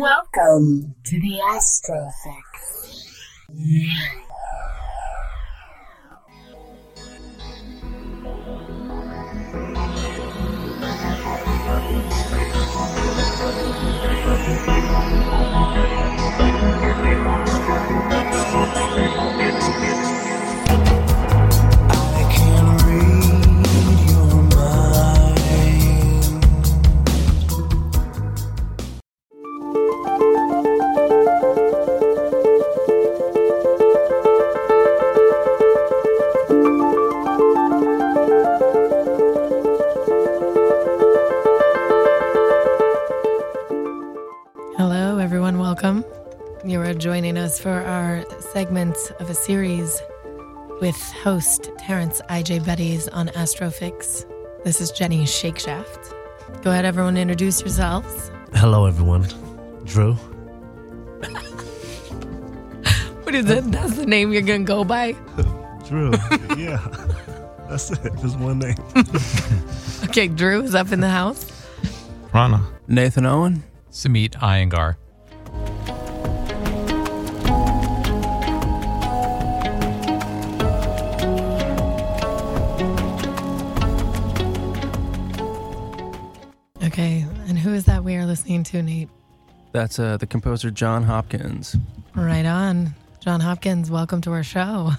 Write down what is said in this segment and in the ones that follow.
Welcome to the Astrofix. Segment of a series with host Terrence IJ Betties on Astrofix. This is Jenny Shakeshaft. Go ahead, everyone, introduce yourselves. Hello, everyone. Drew. What is it? That's the name you're going to go by? Drew. yeah. That's it. Just one name. Okay, Drew is up in the house. Rana. Nathan Owen. Samit Iyengar. To, Nate? That's uh, the composer John Hopkins. Right on. John Hopkins, welcome to our show.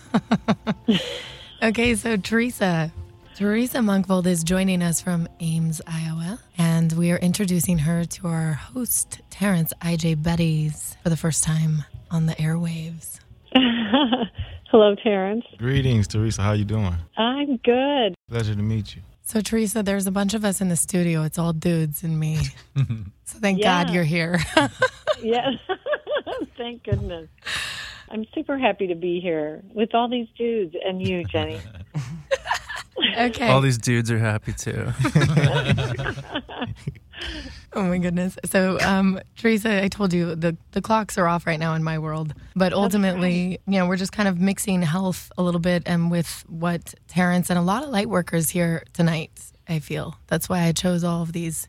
okay, so Teresa. Teresa Monkvold is joining us from Ames, Iowa, and we are introducing her to our host, Terrence IJ Betties, for the first time on the airwaves. Hello, Terrence. Greetings, Teresa. How you doing? I'm good. Pleasure to meet you. So, Teresa, there's a bunch of us in the studio. It's all dudes and me. so, thank God you're here. Yes. Thank goodness. I'm super happy to be here with all these dudes and you, Jenny. okay. All these dudes are happy too. Oh my goodness. So, um, Teresa, I told you the, the clocks are off right now in my world. But ultimately, you know, we're just kind of mixing health a little bit and with what Terrence and a lot of light workers here tonight, I feel. That's why I chose all of these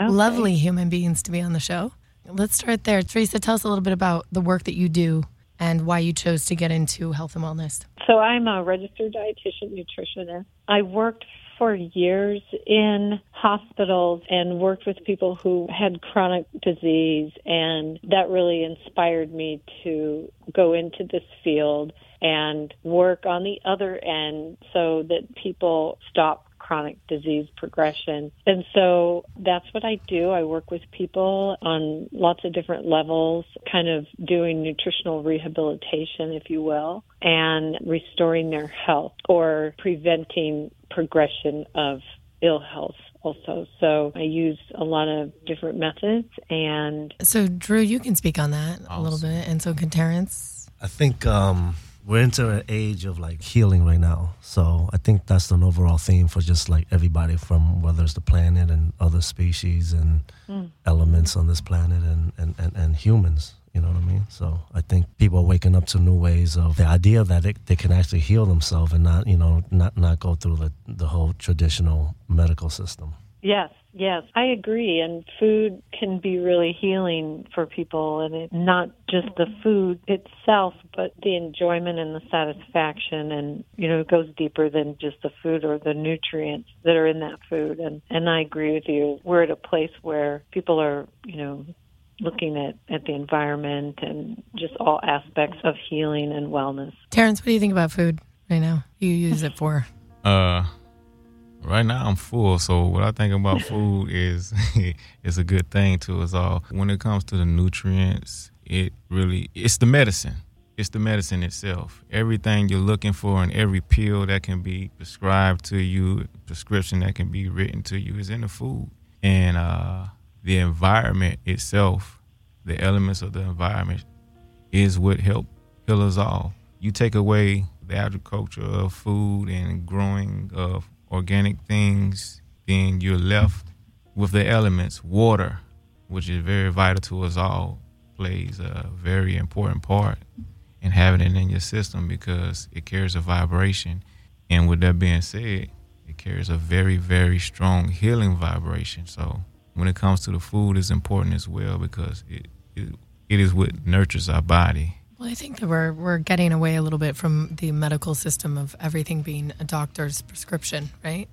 lovely human beings to be on the show. Let's start there. Teresa, tell us a little bit about the work that you do and why you chose to get into health and wellness. So I'm a registered dietitian nutritionist. I worked for years in hospitals and worked with people who had chronic disease and that really inspired me to go into this field and work on the other end so that people stop chronic disease progression. And so that's what I do. I work with people on lots of different levels, kind of doing nutritional rehabilitation, if you will, and restoring their health or preventing progression of ill health also. So I use a lot of different methods and So, Drew, you can speak on that a little bit. And so can Terrence. I think um, we're into an age of like healing right now. So I think that's an overall theme for just like everybody from whether it's the planet and other species and hmm. elements on this planet and, and, and, and humans. You know what I mean? So I think people are waking up to new ways of the idea that they, they can actually heal themselves and not, you know, not, not go through the, the whole traditional medical system. Yes, yes, I agree. And food can be really healing for people, and it's not just the food itself, but the enjoyment and the satisfaction. And you know, it goes deeper than just the food or the nutrients that are in that food. And and I agree with you. We're at a place where people are, you know, looking at at the environment and just all aspects of healing and wellness. Terrence, what do you think about food right now? You use it for? Uh, right now I'm full, so what I think about food is it's a good thing to us all. When it comes to the nutrients, it really it's the medicine. It's the medicine itself. Everything you're looking for and every pill that can be prescribed to you, prescription that can be written to you is in the food. And uh, the environment itself, the elements of the environment is what help heal us all. You take away the agriculture of food and growing of organic things, then you're left with the elements. Water, which is very vital to us all, plays a very important part in having it in your system because it carries a vibration. And with that being said, it carries a very, very strong healing vibration. So when it comes to the food, it's important as well because it it, it is what nurtures our body. Well, I think that we're we're getting away a little bit from the medical system of everything being a doctor's prescription, right?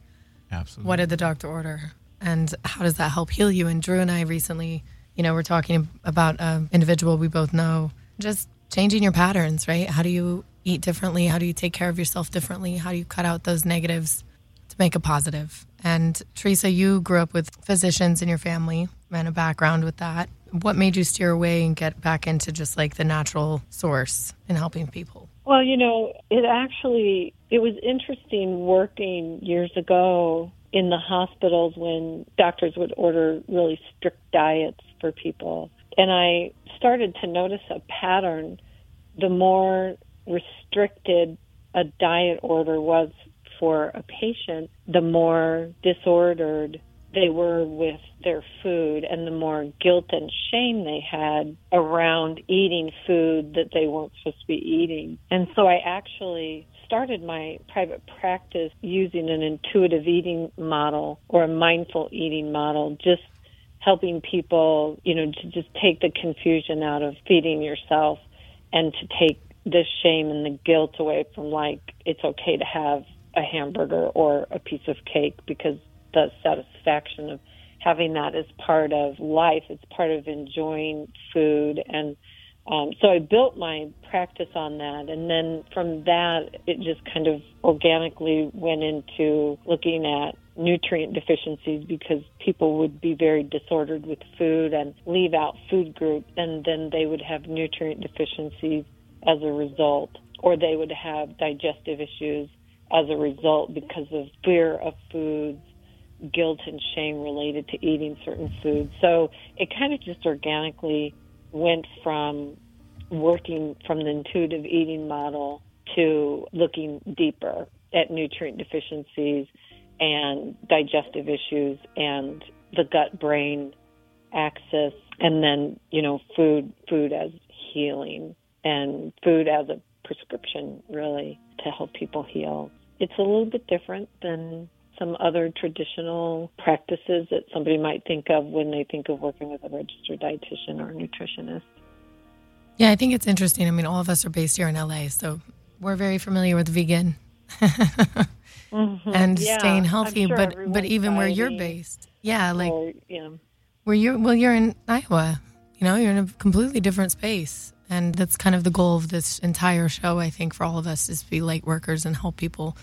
Absolutely. What did the doctor order, and how does that help heal you? And Drew and I recently, you know, we're talking about an individual we both know, just changing your patterns, right? How do you eat differently? How do you take care of yourself differently? How do you cut out those negatives to make a positive? And Teresa, you grew up with physicians in your family and a background with that. What made you steer away and get back into just like the natural source in helping people? Well, you know, it actually it was interesting working years ago in the hospitals when doctors would order really strict diets for people. And I started to notice a pattern the more restricted a diet order was for a patient, the more disordered they were with their food and the more guilt and shame they had around eating food that they weren't supposed to be eating. And so I actually started my private practice using an intuitive eating model or a mindful eating model, just helping people, you know, to just take the confusion out of feeding yourself and to take the shame and the guilt away from like it's okay to have a hamburger or a piece of cake because the satisfaction of having that as part of life. It's part of enjoying food. And um, so I built my practice on that. And then from that, it just kind of organically went into looking at nutrient deficiencies because people would be very disordered with food and leave out food groups and then they would have nutrient deficiencies as a result or they would have digestive issues as a result because of fear of foods guilt and shame related to eating certain foods. So it kind of just organically went from working from the intuitive eating model to looking deeper at nutrient deficiencies and digestive issues and the gut brain axis and then you know food food as healing and food as a prescription really to help people heal it's a little bit different than some other traditional practices that somebody might think of when they think of working with a registered dietitian or nutritionist. Yeah, I think it's interesting. I mean, all of us are based here in LA, so we're very familiar with vegan Mm-hmm. and Yeah, staying healthy. sure but but even where you're based, yeah, like or, know, where you're well, you're in Iowa. You know, you're in a completely different space, and that's kind of the goal of this entire show. I think for all of us is to be light workers and help people.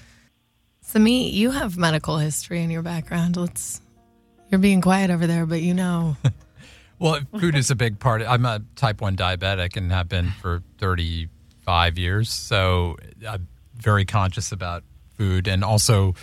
Sami, you have medical history in your background. Let's. You're being quiet over there, but you know. Well, food is a big part. I'm a type 1 diabetic and have been for 35 years. So I'm very conscious about food and also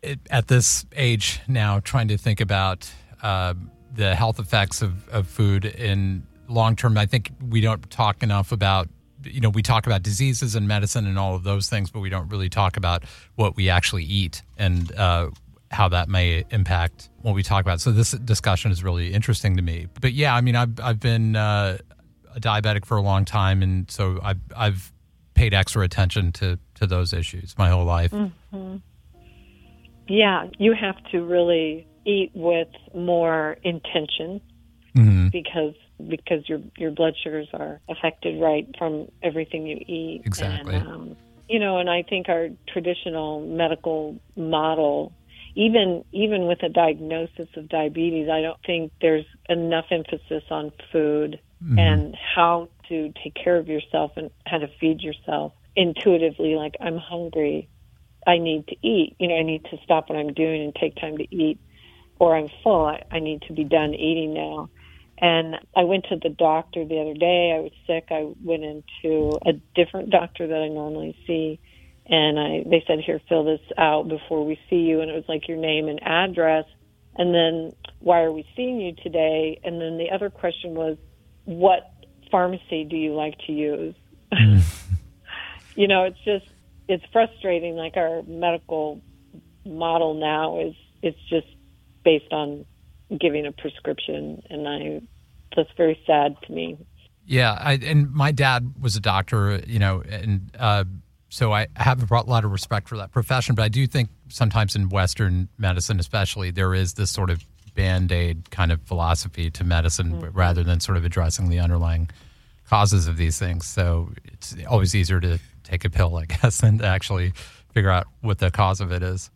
it, at this age now trying to think about uh, the health effects of, of food in long term. I think we don't talk enough about you know we talk about diseases and medicine and all of those things, but we don't really talk about what we actually eat and uh, how that may impact what we talk about. So this discussion is really interesting to me. But yeah, I mean, I've I've been uh, a diabetic for a long time, and so I've I've paid extra attention to to those issues my whole life. yeah, you have to really eat with more intention hmm because because your your blood sugars are affected right from everything you eat. Exactly. And, um, you know, and I think our traditional medical model, even even with a diagnosis of diabetes, I don't think there's enough emphasis on food and how to take care of yourself and how to feed yourself intuitively. Like I'm hungry, I need to eat. You know, I need to stop what I'm doing and take time to eat, or I'm full. I, I need to be done eating now. And I went to the doctor the other day. I was sick. I went into a different doctor that I normally see, and I they said, "Here, fill this out before we see you." And it was like your name and address, and then why are we seeing you today? And then the other question was, what pharmacy do you like to use? Mm. you know, it's just it's frustrating. Like our medical model now is it's just based on giving a prescription, and I that's very sad to me. Yeah, I, and my dad was a doctor, you know, and uh, so I have a lot of respect for that profession. But I do think sometimes in Western medicine, especially, there is this sort of band aid kind of philosophy to medicine rather than sort of addressing the underlying causes of these things. So it's always easier to take a pill, I guess, than to actually figure out what the cause of it is.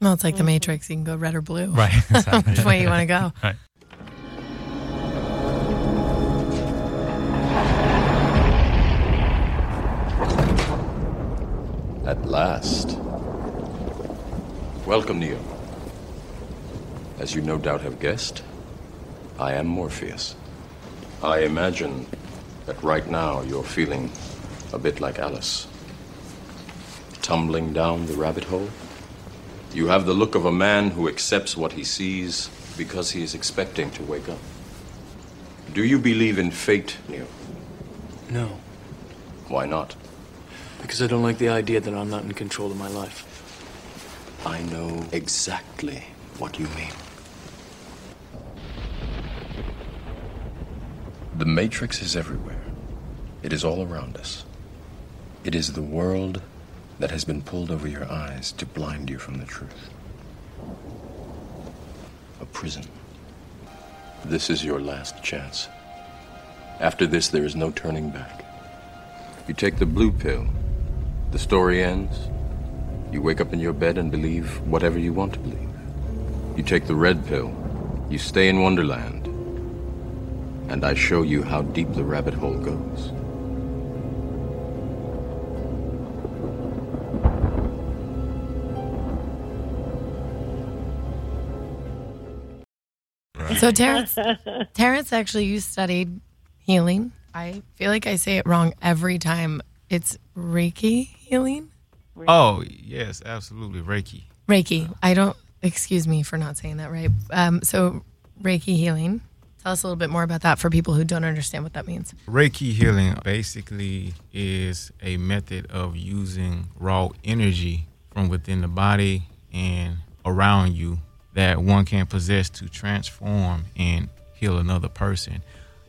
Well, it's like the mm-hmm. Matrix. You can go red or blue. Right. Exactly. Which way you want to go. Right. At last. Welcome, Neo. As you no doubt have guessed, I am Morpheus. I imagine that right now you're feeling a bit like Alice. Tumbling down the rabbit hole. You have the look of a man who accepts what he sees because he is expecting to wake up. Do you believe in fate, Neo? No, Why not? because I don't like the idea that I'm not in control of my life. I know exactly what you mean. The Matrix is everywhere. It is all around us. It is the world that has been pulled over your eyes to blind you from the truth. A prison. This is your last chance. After this, there is no turning back. You take the blue pill, the story ends. You wake up in your bed and believe whatever you want to believe. You take the red pill, you stay in Wonderland, and I show you how deep the rabbit hole goes. So Terrence, Terrence, actually, you studied healing. I feel like I say it wrong every time. It's Reiki healing. Oh yes, absolutely, Reiki. Reiki. I don't. Excuse me for not saying that right. Um, so Reiki healing. Tell us a little bit more about that for people who don't understand what that means. Reiki healing basically is a method of using raw energy from within the body and around you that one can possess to transform and heal another person.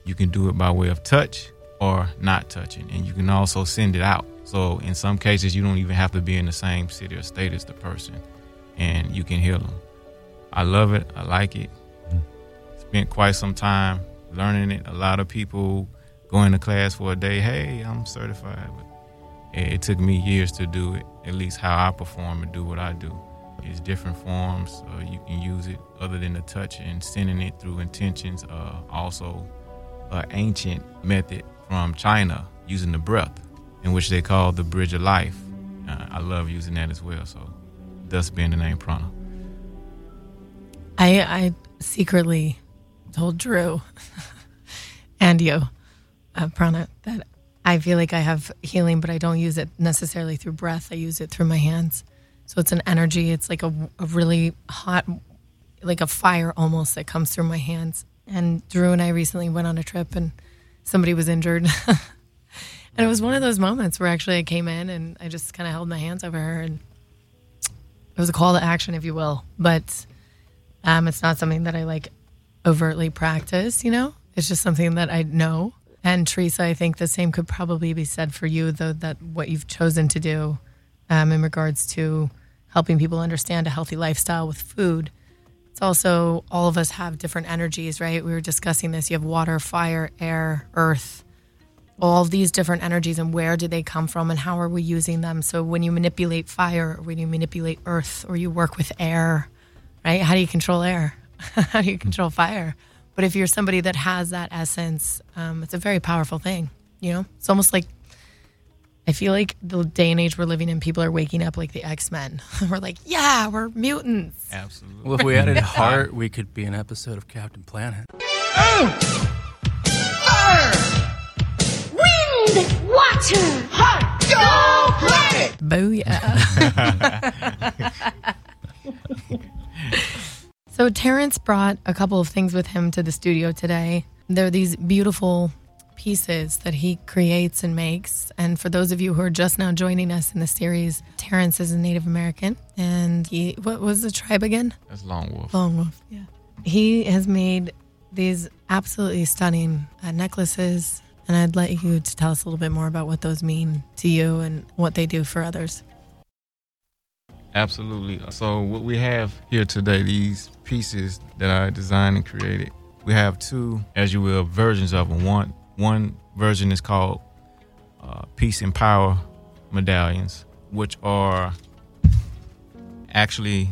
You can do it by way of touch or not touching, and you can also send it out. So, in some cases, you don't even have to be in the same city or state as the person, and you can heal them. I love it. I like it. Mm. Spent quite some time learning it. A lot of people going to class for a day. Hey, I'm certified, but it took me years to do it. At least how I perform and do what I do. It's different forms. Uh, you can use it other than the touch and sending it through intentions. Uh, also, an ancient method from China using the breath, in which they call the bridge of life. Uh, I love using that as well. So, thus being the name prana. I I secretly told Drew and you, uh, Prana, that I feel like I have healing, but I don't use it necessarily through breath. I use it through my hands. So it's an energy. It's like a, a really hot, like a fire almost that comes through my hands. And Drew and I recently went on a trip, and somebody was injured. and it was one of those moments where actually I came in and I just kind of held my hands over her, and it was a call to action, if you will. But um, it's not something that I like overtly practice, you know? It's just something that I know. And Teresa, I think the same could probably be said for you, though, that what you've chosen to do um, in regards to helping people understand a healthy lifestyle with food. It's also all of us have different energies, right? We were discussing this. You have water, fire, air, earth, all these different energies, and where do they come from, and how are we using them? So when you manipulate fire, or when you manipulate earth, or you work with air, right? How do you control air? how do you control fire? But if you're somebody that has that essence, um, it's a very powerful thing. You know, it's almost like I feel like the day and age we're living in, people are waking up like the X Men. we're like, yeah, we're mutants. Absolutely. Well, if we added heart, we could be an episode of Captain Planet. Oh! Wind, water, heart, go planet! Booyah. so Terrence brought a couple of things with him to the studio today. They're these beautiful pieces that he creates and makes. And for those of you who are just now joining us in the series, Terrence is a Native American. And he, what was the tribe again? That's Long Wolf. Lone Wolf, yeah. He has made these absolutely stunning uh, necklaces. And I'd like you to tell us a little bit more about what those mean to you and what they do for others. Absolutely. So what we have here today, these pieces that I designed and created, we have two, as you will, versions of them. One one version is called uh, Peace and Power medallions, which are actually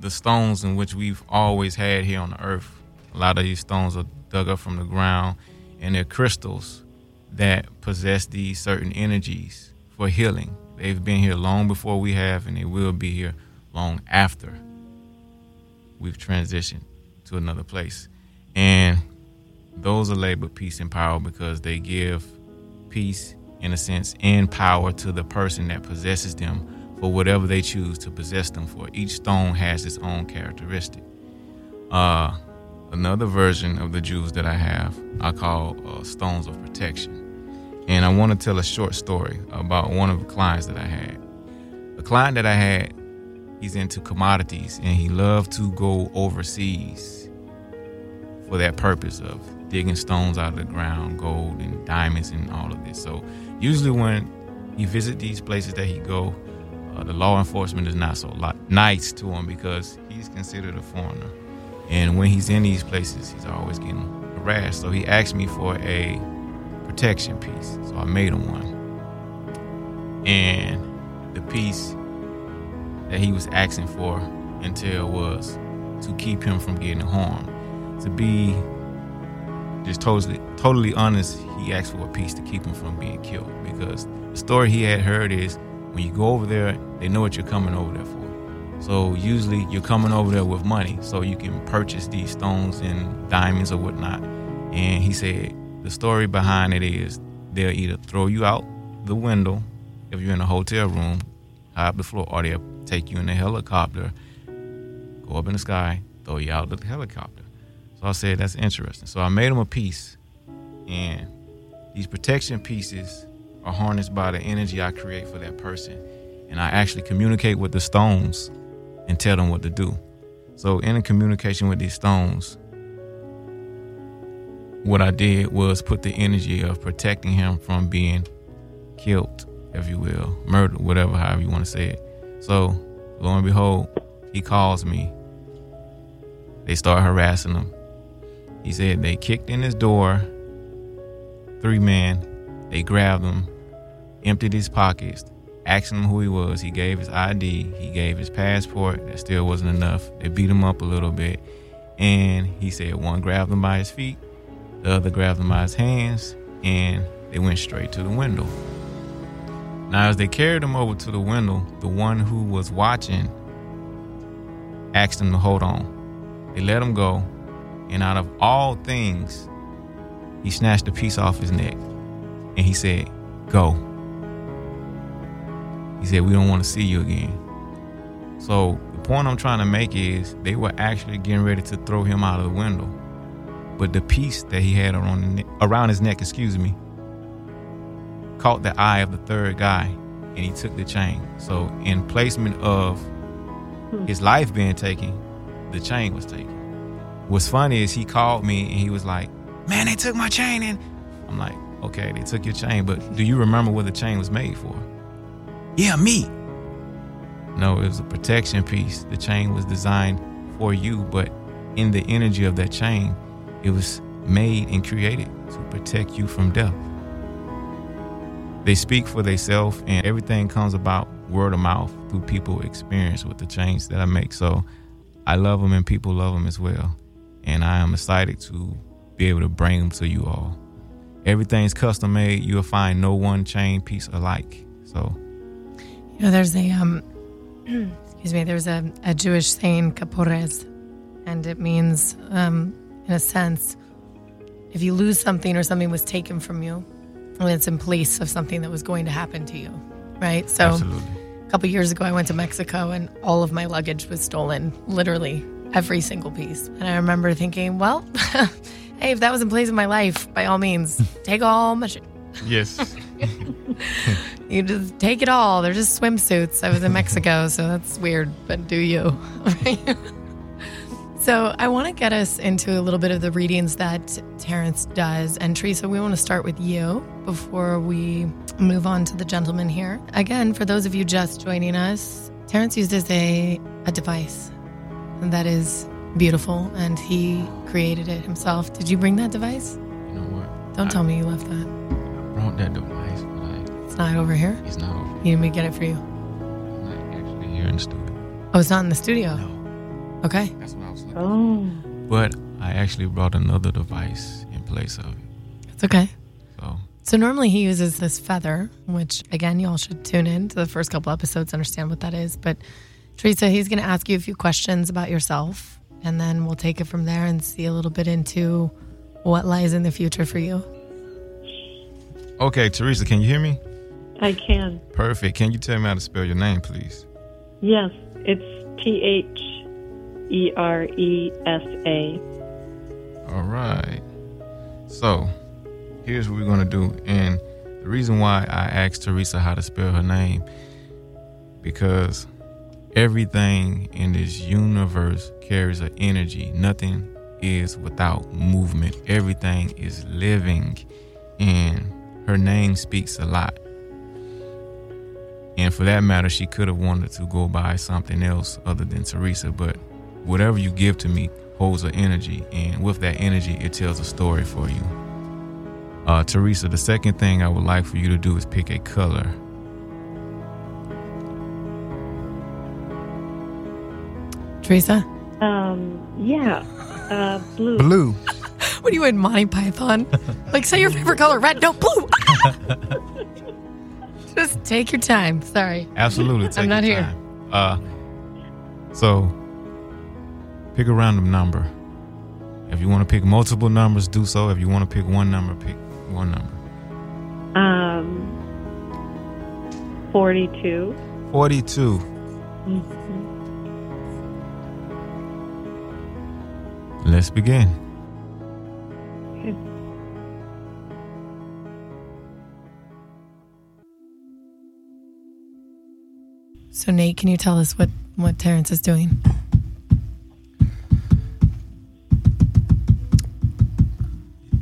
the stones in which we've always had here on the earth. A lot of these stones are dug up from the ground, and they're crystals that possess these certain energies for healing. They've been here long before we have, and they will be here long after we've transitioned to another place. And those are labeled peace and power because they give peace, in a sense, and power to the person that possesses them for whatever they choose to possess them for. Each stone has its own characteristic. Uh, another version of the jewels that I have, I call uh, stones of protection. And I want to tell a short story about one of the clients that I had. A client that I had, he's into commodities and he loved to go overseas for that purpose of digging stones out of the ground, gold and diamonds and all of this. So usually when he visit these places that he go, uh, the law enforcement is not so nice to him because he's considered a foreigner. And when he's in these places, he's always getting harassed. So he asked me for a protection piece. So I made him one. And the piece that he was asking for until was to keep him from getting harmed. To be just totally totally honest, he asked for a piece to keep him from being killed because the story he had heard is when you go over there, they know what you're coming over there for. So usually you're coming over there with money, so you can purchase these stones and diamonds or whatnot. And he said the story behind it is they'll either throw you out the window if you're in a hotel room, high up the floor, or they'll take you in a helicopter, go up in the sky, throw you out of the helicopter. So I said that's interesting. So I made him a piece, and these protection pieces are harnessed by the energy I create for that person. And I actually communicate with the stones and tell them what to do. So, in communication with these stones, what I did was put the energy of protecting him from being killed, if you will, murdered, whatever, however you want to say it. So, lo and behold, he calls me. They start harassing him. He said they kicked in his door, three men, they grabbed him, emptied his pockets, asked him who he was. He gave his ID, he gave his passport. That still wasn't enough. They beat him up a little bit. And he said one grabbed him by his feet, the other grabbed him by his hands, and they went straight to the window. Now, as they carried him over to the window, the one who was watching asked him to hold on. They let him go, and out of all things, he snatched a piece off his neck and he said, Go. He said, We don't want to see you again. So the point I'm trying to make is they were actually getting ready to throw him out of the window. But the piece that he had around, ne- around his neck, excuse me, caught the eye of the third guy and he took the chain. So in placement of hmm. his life being taken, the chain was taken. What's funny is he called me and he was like, Man, they took my chain and I'm like, okay, they took your chain, but do you remember what the chain was made for? Yeah, me. No, it was a protection piece. The chain was designed for you, but in the energy of that chain, it was made and created to protect you from death. They speak for themselves, and everything comes about word of mouth through people experience with the chains that I make. So I love them, and people love them as well. And I am excited to be able to bring them to you all. Everything's custom made. You'll find no one chain piece alike. So You know, there's a um, excuse me. There's a, a Jewish saying, "kapores," and it means, um, in a sense, if you lose something or something was taken from you, and it's in place of something that was going to happen to you, right? So, absolutely. a couple years ago, I went to Mexico, and all of my luggage was stolen, literally every single piece. And I remember thinking, well, hey, if that was in place of my life, by all means, take all my shit. Yes. You just take it all. They're just swimsuits. I was in Mexico, so that's weird, but do you? so I want to get us into a little bit of the readings that Terrence does. And Teresa, we want to start with you before we move on to the gentleman here. Again, for those of you just joining us, Terrence uses a a device that is beautiful, and he created it himself. Did you bring that device? You know what? Don't tell me you left that. I brought that device, but I, It's not over here. it's not over. You need me to get it for you. It's not actually here in the studio. Oh, it's not in the studio. No, Okay. that's what I was looking. Oh. But I actually brought another device in place of it. It's okay. So So normally he uses this feather, which again, y'all should tune in to the first couple episodes, understand what that is. But Teresa, he's going to ask you a few questions about yourself, and then we'll take it from there and see a little bit into what lies in the future for you. okay, Teresa, can you hear me? I can. Perfect. Can you tell me how to spell your name, please? Yes, it's T H E R E S A. All right. So, here's what we're going to do. And the reason why I asked Teresa how to spell her name, because everything in this universe carries an energy. Nothing is without movement, everything is living. And her name speaks a lot. And for that matter, she could have wanted to go by something else other than Teresa, but whatever you give to me holds an energy, and with that energy, it tells a story for you. Uh, Teresa, the second thing I would like for you to do is pick a color. Teresa, Um, yeah, uh, blue. Blue. what are you in Monty Python? like, say your favorite color, red, no, blue. Just take your time. Sorry. Absolutely, take I'm not your here. time. Uh, so, pick a random number. If you want to pick multiple numbers, do so. If you want to pick one number, pick one number. Um, 42. 42. Mhm. Let's begin. Okay. So, Nate, can you tell us what, what Terrence is doing?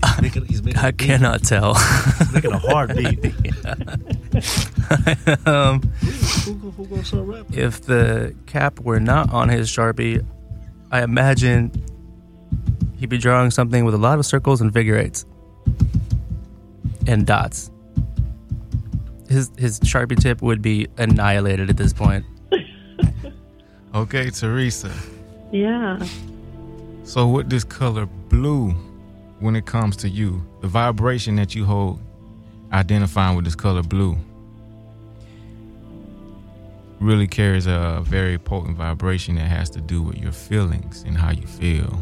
He's making, he's making I a beat. cannot tell. He's making a hard beat. um, if the cap were not on his sharpie, I imagine he'd be drawing something with a lot of circles and figure eights and dots. His his sharpie tip would be annihilated at this point. Okay, Teresa. Yeah. So, with this color blue, when it comes to you, the vibration that you hold, identifying with this color blue, really carries a very potent vibration that has to do with your feelings and how you feel.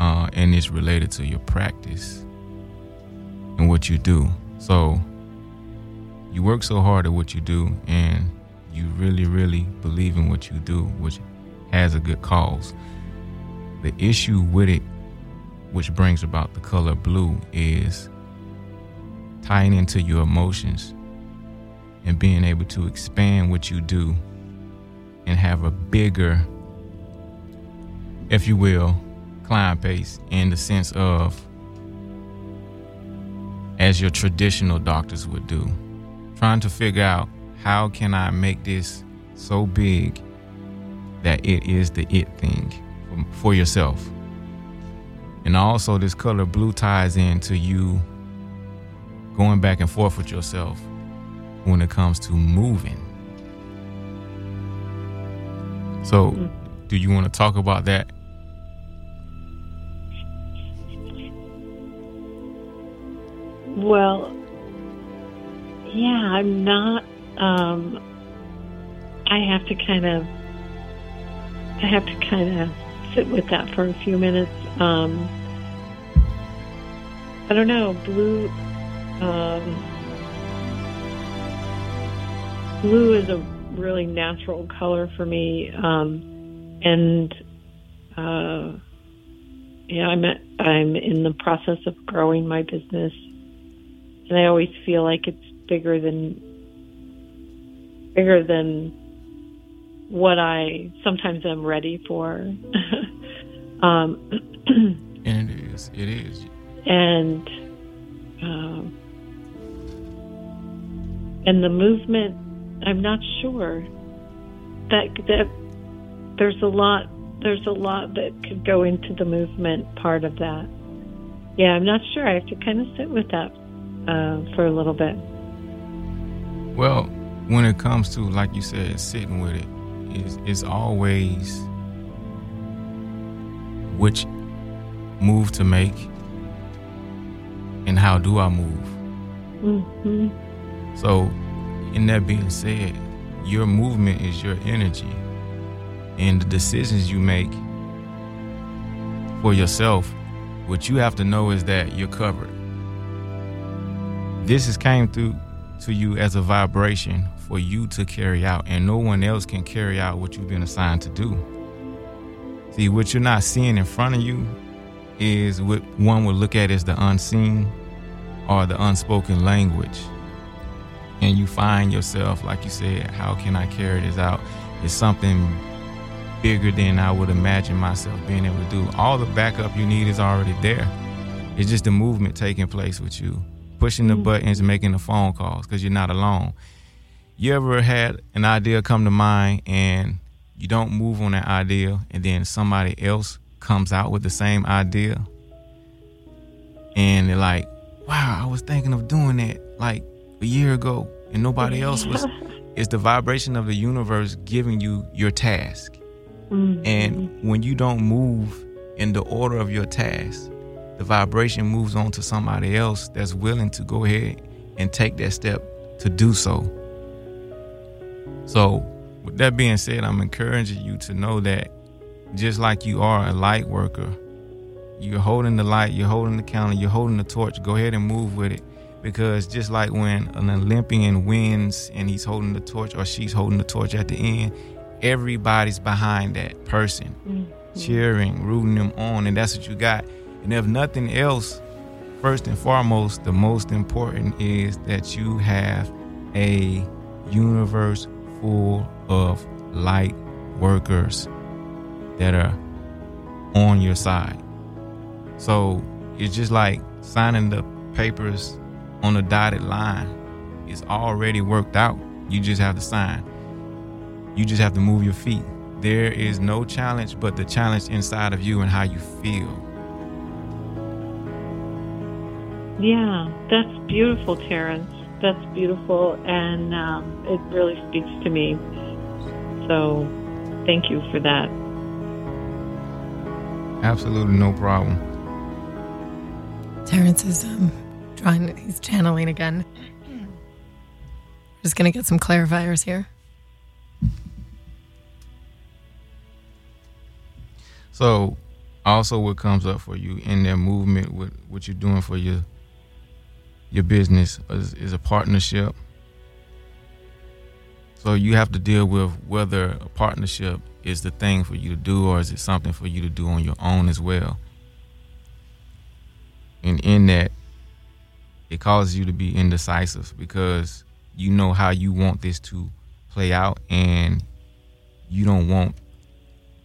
Uh, and it's related to your practice and what you do. So, you work so hard at what you do, and you really, really believe in what you do, which has a good cause. The issue with it, which brings about the color blue, is tying into your emotions and being able to expand what you do and have a bigger, if you will, client base in the sense of as your traditional doctors would do. Trying to figure out how can I make this so big that it is the it thing for- for yourself. And also, this color blue ties into you going back and forth with yourself when it comes to moving. So, mm. do you want to talk about that? Well, yeah, I'm not. Um, I have to kind of. I have to kind of sit with that for a few minutes. Um, I don't know. Blue. Um, blue is a really natural color for me, um, and uh, yeah, I'm I'm in the process of growing my business and I always feel like it's bigger than bigger than what I sometimes am ready for. um, And it is. It is. and um, and the movement, I'm not sure. that that there's a lot there's a lot that could go into the movement part of that. Yeah, I'm not sure. I have to kind of sit with that uh, for a little bit. Well, when it comes to, like you said, sitting with it, it's, it's always which move to make and how do I move. hmm So, in that being said, your movement is your energy, and the decisions you make for yourself, what you have to know is that you're covered. This has came through to you as a vibration for you to carry out, and no one else can carry out what you've been assigned to do. See, what you're not seeing in front of you is what one would look at as the unseen or the unspoken language and you find yourself, like you said, how can I carry this out? It's something bigger than I would imagine myself being able to do. All the backup you need is already there. It's just the movement taking place with you, pushing the mm. buttons and making the phone calls because you're not alone. You ever had an idea come to mind and you don't move on that idea, and then somebody else comes out with the same idea? And they're like, wow, I was thinking of doing that like a year ago, and nobody else was. It's the vibration of the universe giving you your task. Mm-hmm. And when you don't move in the order of your task, the vibration moves on to somebody else that's willing to go ahead and take that step to do so. So, with that being said, I'm encouraging you to know that just like you are a light worker, you're holding the light, you're holding the candle, you're holding the torch. Go ahead and move with it. Because just like when an Olympian wins and he's holding the torch or she's holding the torch at the end, everybody's behind that person, mm-hmm. cheering, rooting them on. And that's what you got. And if nothing else, first and foremost, the most important is that you have a universe full of light workers that are on your side. So it's just like signing the papers on a dotted line. It's already worked out. You just have to sign. You just have to move your feet. There is no challenge but the challenge inside of you and how you feel. Yeah, that's beautiful, Terrence. That's beautiful, and um, it really speaks to me. So, thank you for that. Absolutely no problem. Terrence is um, trying, he's channeling again. Just going to get some clarifiers here. So, also what comes up for you in that movement, what what you're doing for your your business is, is a partnership. So you have to deal with whether a partnership is the thing for you to do, or is it something for you to do on your own as well. And in that, it causes you to be indecisive because you know how you want this to play out, and you don't want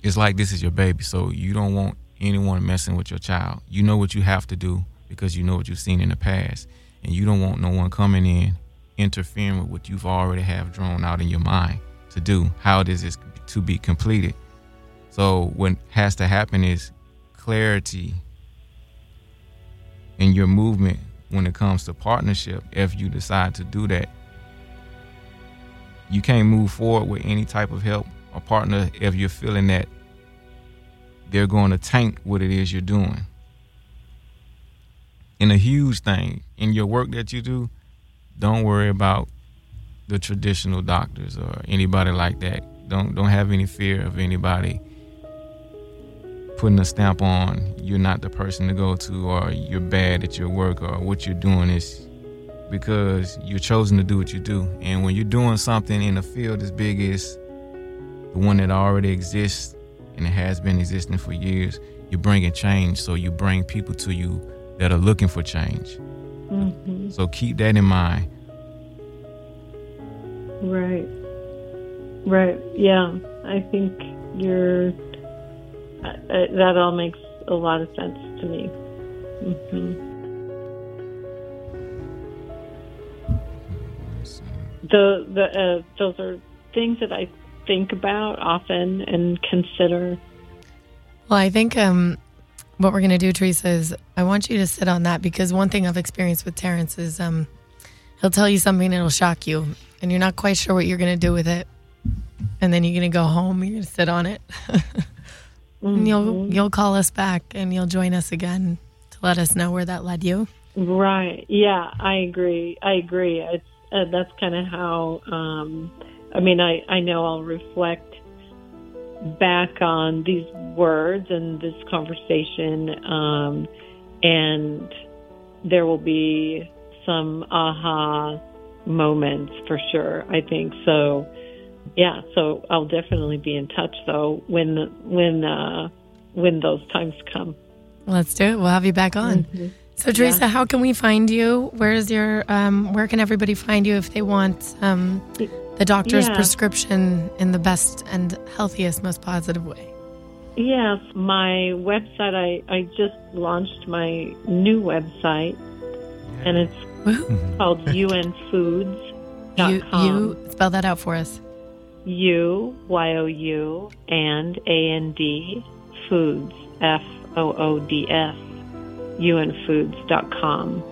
it's like this is your baby, so you don't want anyone messing with your child. You know what you have to do because you know what you've seen in the past, and you don't want no one coming in interfering with what you've already have drawn out in your mind to do. How this is to be completed. So what has to happen is clarity in your movement when it comes to partnership. If you decide to do that, you can't move forward with any type of help or partner if you're feeling that they're going to tank what it is you're doing. And a huge thing in your work that you do, don't worry about the traditional doctors or anybody like that. Don't don't have any fear of anybody putting a stamp on you're not the person to go to or you're bad at your work or what you're doing is because you're chosen to do what you do. And when you're doing something in a field as big as the one that already exists and it has been existing for years, you're bringing change. So you bring people to you that are looking for change. hmm So keep that in mind. Right. Right. Yeah. I think you're. Uh, uh, that all makes a lot of sense to me. hmm The the uh, those are things that I think about often and consider. Well, I think um, what we're going to do, Teresa, is I want you to sit on that because one thing I've experienced with Terrence is um, he'll tell you something that'll shock you, and you're not quite sure what you're going to do with it. And then you're going to go home, you're going to sit on it. and you'll, you'll call us back and you'll join us again to let us know where that led you. Right. Yeah, I agree. I agree. It's uh, that's kind of how. Um, I mean, I I know I'll reflect back on these words and this conversation, um, and there will be some aha moments for sure. I think so. Yeah. So I'll definitely be in touch though when when uh, when those times come. Let's do it. We'll have you back on. So, Teresa, how can we find you? Where's your? Um, where can everybody find you if they want um, the doctor's Yeah. prescription in the best and healthiest, most positive way? Yes, my website. I I just launched my new website, and it's Woohoo. called youandfoods. You, you spell that out for us. U Y O U and A N D Foods F O O D S youandfoods.com.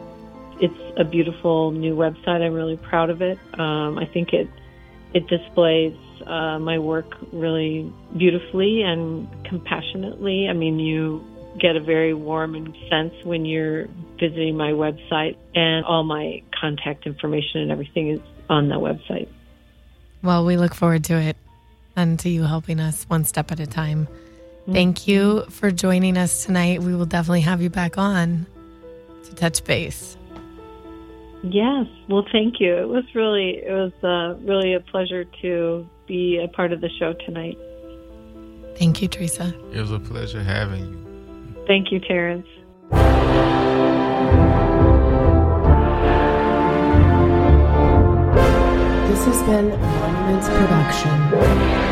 It's a beautiful new website. I'm really proud of it. Um, I think it it displays uh, my work really beautifully and compassionately. I mean, you get a very warm and sense when you're visiting my website, and all my contact information and everything is on the website. Well, we look forward to it and to you helping us one step at a time. Thank you for joining us tonight. We will definitely have you back on to touch base. Yes. Well, thank you. It was really, it was uh, really a pleasure to be a part of the show tonight. Thank you, Teresa. It was a pleasure having you. Thank you, Terrence. This has been Monuments production.